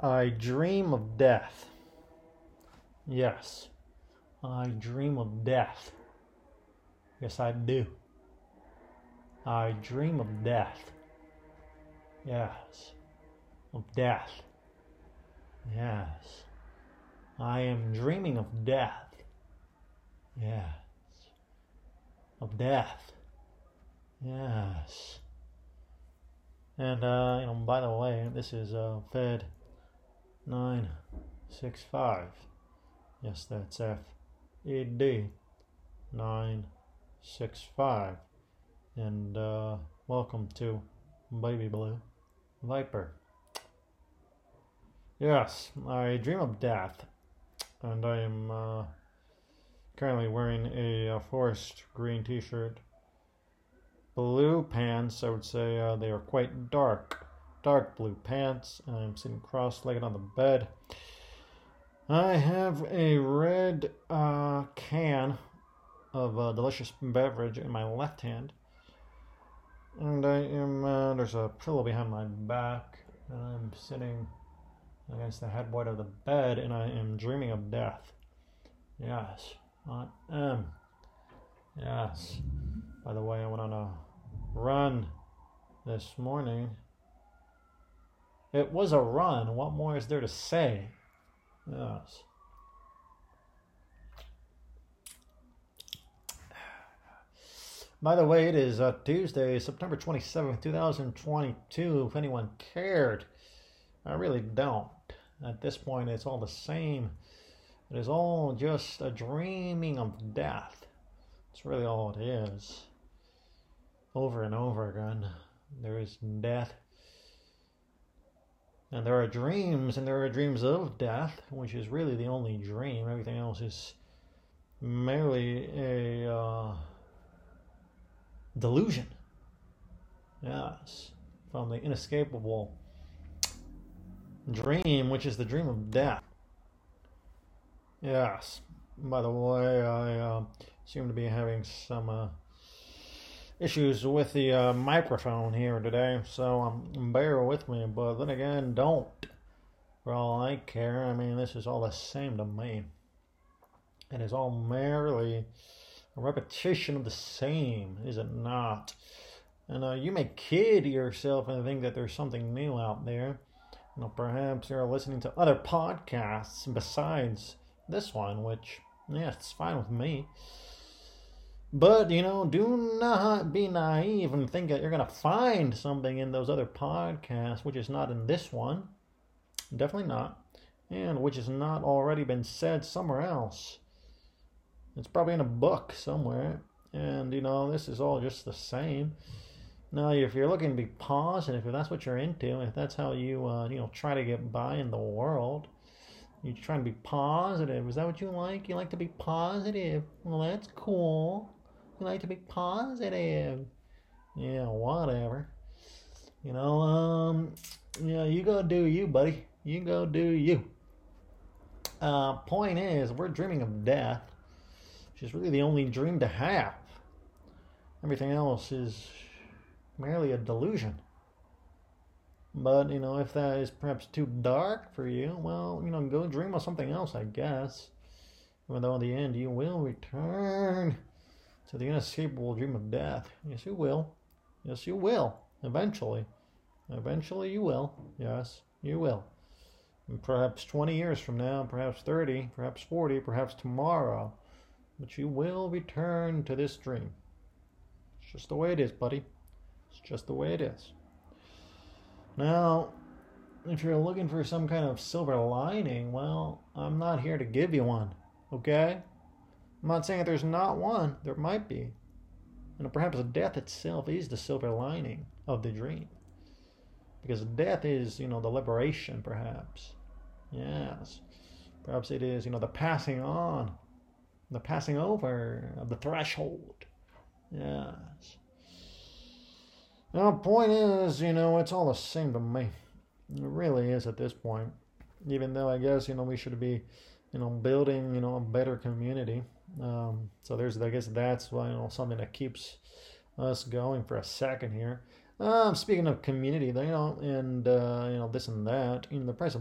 I dream of death. Yes, I dream of death. Yes, I do. I dream of death. Yes, of death. Yes, I am dreaming of death. Yes, of death. Yes. And, uh, you know, by the way, this is uh, Fed 965. Yes, that's F E D 965. And uh, welcome to Baby Blue Viper. Yes, I dream of death, and I am uh, currently wearing a, uh forest green t shirt. Blue pants, I would say uh, they are quite dark. Dark blue pants, I'm sitting cross legged on the bed. I have a red uh, can of a delicious beverage in my left hand. And I am, uh, there's a pillow behind my back, and I'm sitting against the headboard of the bed, and I am dreaming of death. Yes, I am. Yes. By the way, I went on a run this morning. It was a run. What more is there to say? Yes. By the way, it is uh, Tuesday, September 27th, 2022. If anyone cared, I really don't. At this point, it's all the same. It is all just a dreaming of death. It's really all it is. Over and over again, there is death. And there are dreams, and there are dreams of death, which is really the only dream. Everything else is merely a uh, delusion. Yes, from the inescapable dream, which is the dream of death. Yes. By the way, I uh, seem to be having some uh, issues with the uh, microphone here today, so um, bear with me. But then again, don't. For all I care, I mean, this is all the same to me. It is all merely a repetition of the same, is it not? And uh, you may kid yourself and think that there's something new out there. You know, perhaps you're listening to other podcasts besides this one, which, yeah, it's fine with me. But, you know, do not be naive and think that you're going to find something in those other podcasts, which is not in this one. Definitely not. And which has not already been said somewhere else. It's probably in a book somewhere. And, you know, this is all just the same. Now, if you're looking to be positive, if that's what you're into, if that's how you, uh, you know, try to get by in the world, you're trying to be positive. Is that what you like? You like to be positive. Well, that's cool. You like to be positive. Yeah, whatever. You know, um, yeah, you go do you, buddy. You go do you. Uh, point is, we're dreaming of death, is really the only dream to have. Everything else is merely a delusion. But, you know, if that is perhaps too dark for you, well, you know, go dream of something else, I guess. Even though in the end you will return to the inescapable dream of death. Yes, you will. Yes, you will. Eventually. Eventually you will. Yes, you will. And perhaps 20 years from now, perhaps 30, perhaps 40, perhaps tomorrow. But you will return to this dream. It's just the way it is, buddy. It's just the way it is. Now, if you're looking for some kind of silver lining, well, I'm not here to give you one, okay? I'm not saying that there's not one, there might be. And perhaps death itself is the silver lining of the dream. Because death is, you know, the liberation, perhaps. Yes. Perhaps it is, you know, the passing on, the passing over of the threshold. Yes. Now, point is, you know, it's all the same to me. It really is at this point. Even though I guess, you know, we should be, you know, building, you know, a better community. Um, so there's, I guess that's you know, something that keeps us going for a second here. Um, speaking of community, you know, and, uh, you know, this and that, you know, the price of